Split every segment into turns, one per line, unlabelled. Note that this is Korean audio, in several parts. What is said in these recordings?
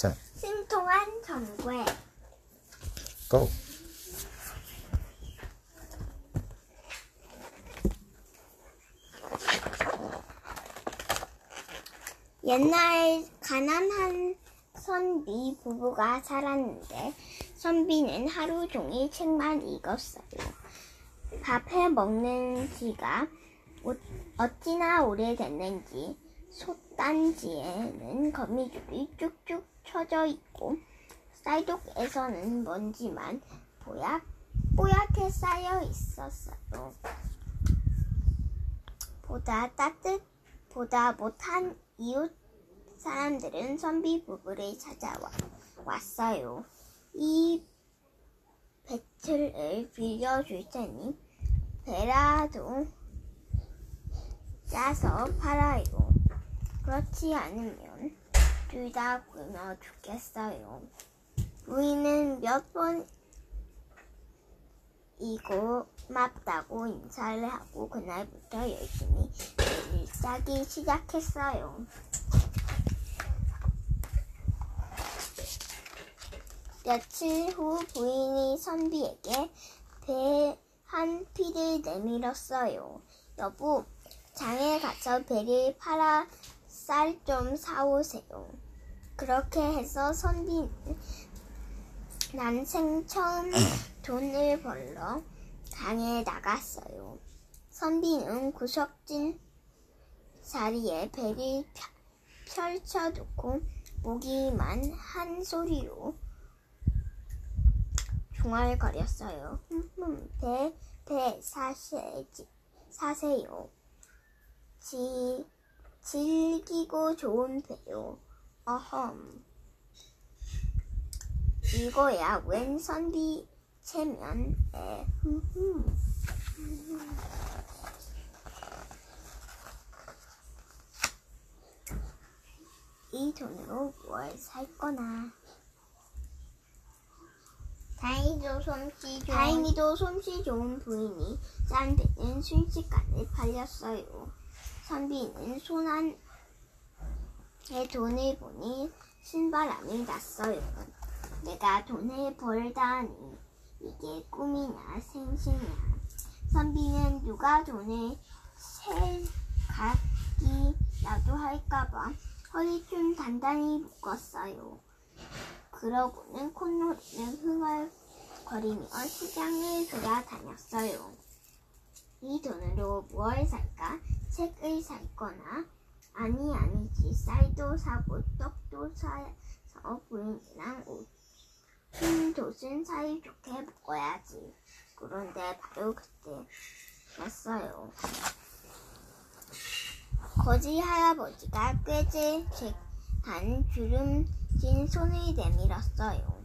자,
신통한 전괴
고!
옛날 가난한 선비 부부가 살았는데 선비는 하루 종일 책만 읽었어요. 밥해 먹는 지가 오- 어찌나 오래됐는지 솥단지에는 거미줄이 쭉쭉 쳐져 있고 쌀독에서는 먼지만 뽀얗, 뽀얗게 쌓여 있었어요. 보다 따뜻, 보다 못한 이웃 사람들은 선비 부부를 찾아와 왔어요. 이 배틀을 빌려줄 테니 배라도 짜서 팔아요. 그렇지 않으면 둘다 굶어 죽겠어요. 부인은 몇번 이고 맙다고 인사를 하고 그날부터 열심히 배를 짜기 시작했어요. 며칠 후 부인이 선비에게 배한 피를 내밀었어요. 여보, 장에 가서 배를 팔아 쌀 좀 사오세요. 그렇게 해서 선비는 난생 처음 돈을 벌러 강에 나갔어요. 선비는 구석진 자리에 배를 펴- 펼쳐두고 모기만 한 소리로 중얼거렸어요. 흠흠, 배, 배, 사세, 사세요. 지, 질기고 좋은 배요. 어험. 이거야 웬 선비 체면에 흠흠. 이 돈으로 뭘 살 거나.
다행히도 솜씨 좋은
다행히도 솜씨 좋은 부인이 싼 배는 순식간에 팔렸어요. 선비는 손안 에 돈을 보니 신바람이 났어요. 내가 돈을 벌다니 이게 꿈이냐 생시냐. 선비는 누가 돈을 세가기라도 할까봐 허리춤 단단히 묶었어요. 그러고는 콧노래는 흥얼거리며 시장을 돌아다녔어요. 이 돈으로 무엇을 살까? 책을 살 거나? 아니, 아니지. 쌀도 사고 떡도 사서 부인이랑 옷, 흰옷은 사이좋게 먹어야지. 그런데 바로 그때였어요. 거지 할아버지가 꾀질한 주름진 손을 내밀었어요.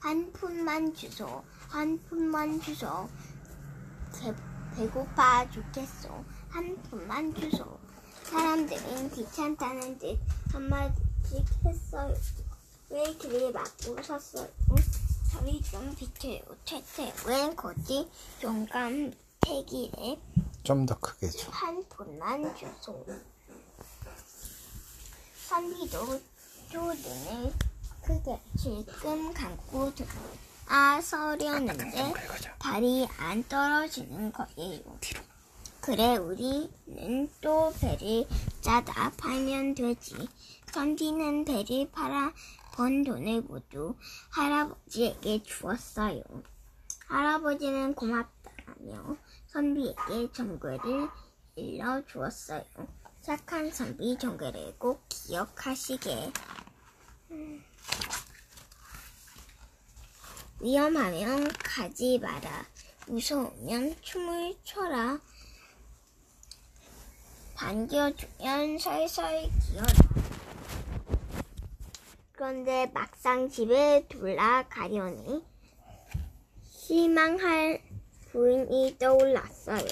한 푼만 주소, 한 푼만 주소. 배, 배고파 죽겠소. 한 푼만 주소. 사람들은 귀찮다는 듯 한마디씩 했어요. 왜 길을 막고 섰어요? 저리 좀 비켜요. 퇴퇴. 웬 거지? 종감태기에
좀더 크게 줘.
한 푼만 주소. 선비도 두 눈을 크게 질끔 감고 아서려는데 발이 안 떨어지는 거예요. 그래 우리는 또 배를 짜다 팔면 되지. 선비는 배를 팔아 번 돈을 모두 할아버지에게 주었어요. 할아버지는 고맙다며 선비에게 정글을 일러 주었어요. 착한 선비 정글을 꼭 기억하시게. 음. 위험하면 가지 마라. 무서우면 춤을 춰라. 반겨주면 설설 기어라. 그런데 막상 집에 돌아가려니 실망할 부인이 떠올랐어요.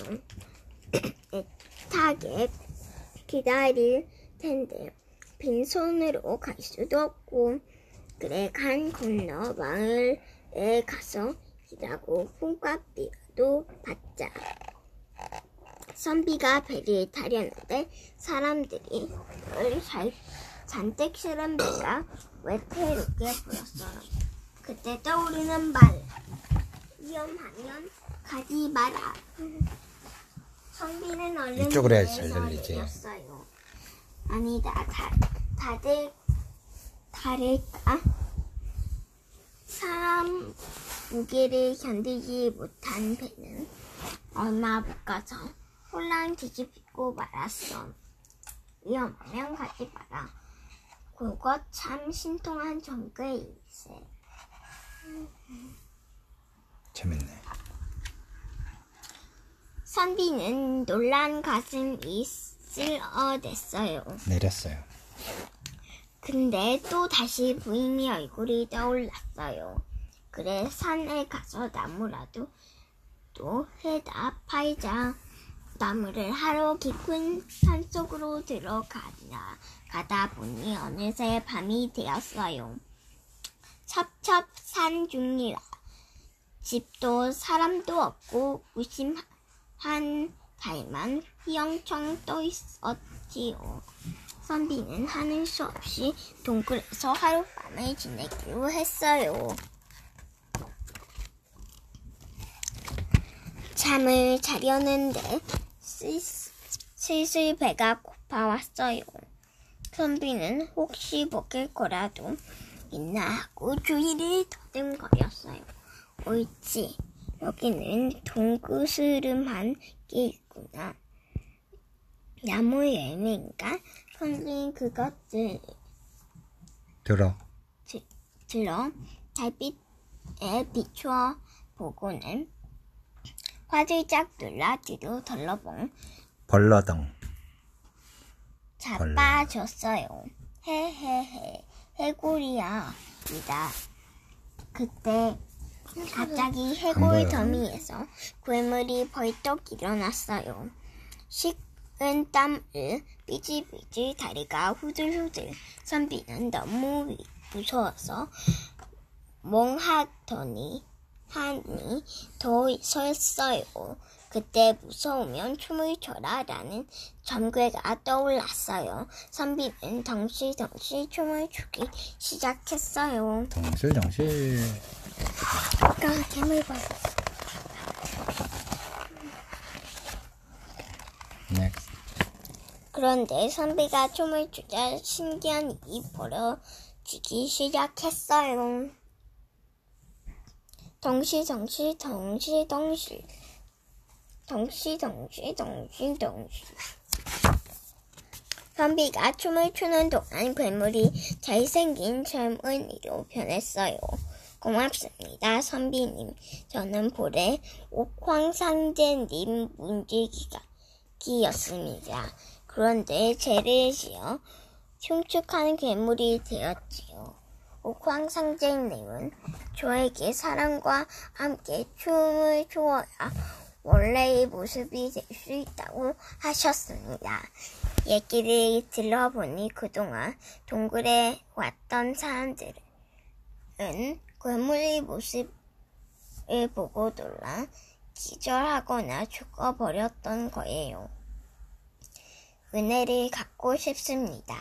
애타게 기다릴 텐데 빈손으로 갈 수도 없고 그래 간 건너 마을에 가서 일하고 콩깍비라도 받자. 선비가 배를 타려는데 사람들이 을 잘, 잔뜩 실은 배가 외태롭게 보였어요. 그때 떠오르는 말. 위험하면 가지 마라. 선비는 얼른
이쪽으로 해야지 잘 들리지.
내렸어요. 아니다, 다, 다들, 다를까? 사람 무게를 견디지 못한 배는 얼마 못 가서 홀랑 뒤집고 말았어. 위험하면 가지 마라. 그것 참 신통한 정글일세.
재밌네.
선비는 놀란 가슴이 쓸어댔어요.
내렸어요.
근데 또 다시 부인의 얼굴이 떠올랐어요. 그래 산에 가서 나무라도 또 해다 팔자. 나무를 하러 깊은 산속으로 들어가다 가다 보니 어느새 밤이 되었어요. 첩첩 산 중이라 집도 사람도 없고 무심한 달만 휘영청 떠 있었지요. 선비는 하는 수 없이 동굴에서 하룻밤을 지내기로 했어요. 잠을 자려는데 슬- 슬슬 배가 고파왔어요. 선비는 혹시 먹을 거라도 있나 하고 주위를 더듬거렸어요. 옳지, 여기는 동그스름한 게 있구나. 나무 열매인가? 선비는 그것들
들어.
들어 달빛에 비추어 보고는 화들짝 놀라 뒤로 덜러봉
벌러덩.
자빠졌어요. 헤헤헤 해골이야 이다. 그때 갑자기 해골. 더미에서 괴물이 벌떡 일어났어요. 식은 땀을 삐질삐질 다리가 후들후들 선비는 너무 위- 무서워서 멍하더니 하니 더 섰어요. 그때 무서우면 춤을 춰라 라는 전괴가 떠올랐어요. 선비는 덩실덩실 춤을 추기 시작했어요.
덩실덩실.
아까 괴물 봤어.
Next.
그런데 선비가 춤을 추자 신기한 일이 벌어지기 시작했어요. 덩실덩실 덩실덩실 덩실덩실 덩실덩실 선비가 춤을 추는 동안 괴물이 잘생긴 젊은이로 변했어요. 고맙습니다, 선비님. 저는 볼에 옥황상제님 문지기가 기였습니다. 그런데 죄를 지어 흉측한 괴물이 되었지요. 옥황 상제님은 저에게 사람과 함께 춤을 추어야 원래의 모습이 될 수 있다고 하셨습니다. 얘기를 들어보니 그동안 동굴에 왔던 사람들은 괴물의 모습을 보고 놀라 기절하거나 죽어버렸던 거예요. 은혜를 갖고 싶습니다.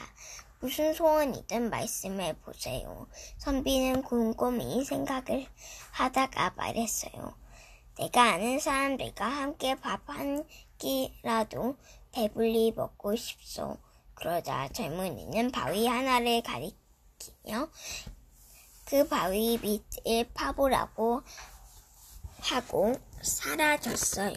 무슨 소원이든 말씀해 보세요. 선비는 곰곰이 생각을 하다가 말했어요. 내가 아는 사람들과 함께 밥 한 끼라도 배불리 먹고 싶소. 그러자 젊은이는 바위 하나를 가리키며 그 바위 밑을 파보라고 하고 사라졌어요.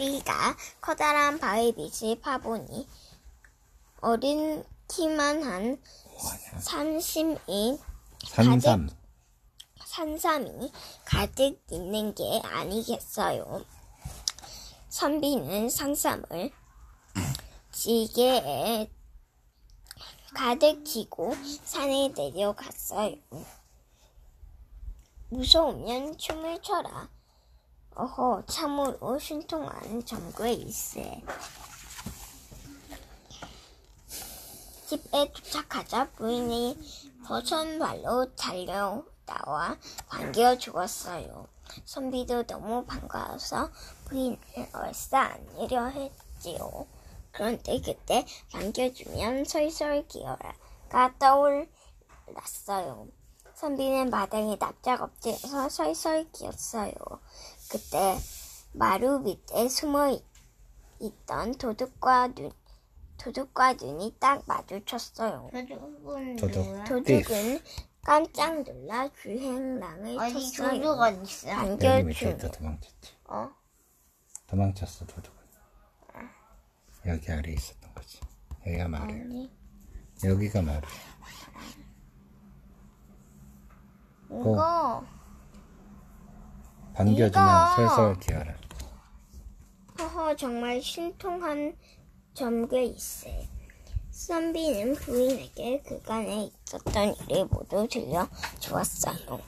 산비가 커다란 바위 밑을 파보니 어린 키만 한 산심이
산삼.
산삼이 가득 있는 게 아니겠어요. 선비는 산삼을 지게에 가득 지고 산에 내려갔어요. 무서우면 춤을 춰라. 어허, 참으로 신통한 정괴일세. 집에 도착하자 부인이 버선 발로 달려 나와 반겨 주었어요. 선비도 너무 반가워서 부인을 얼싸 안으려 했지요. 그런데 그때 반겨주면 솔솔 기어가 떠올랐어요. 선비는 마당에 납작 엎드려서 솔솔 기었어요. 그때 마루 밑에 숨어 있- 있던 도둑과 눈, 도둑과 눈이 딱 마주쳤어요.
도둑은
도둑.
누구야?
도둑은 깜짝 놀라 주행랑을
어디
쳤어요.
도둑 어디 있어?
여기 밑에 있다 도망쳤지.
어?
도망쳤어 도둑은. 여기 아래 있었던 거지. 여기가.
아니
여기가 마루.
이거
반겨주면
이거.
솔솔 기어라.
허허 정말 신통한 점괘 있세. 선비는 부인에게 그간에 있었던 일을 모두 들려주었어요.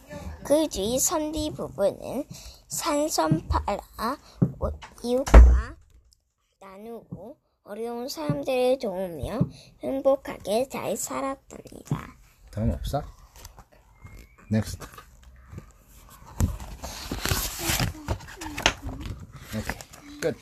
그 뒤 선비 부부는 산삼 팔아 오- 이웃과 나누고 어려운 사람들을 도우며 행복하게 잘 살았답니다.
다음 없어? Next. 오케이 끝.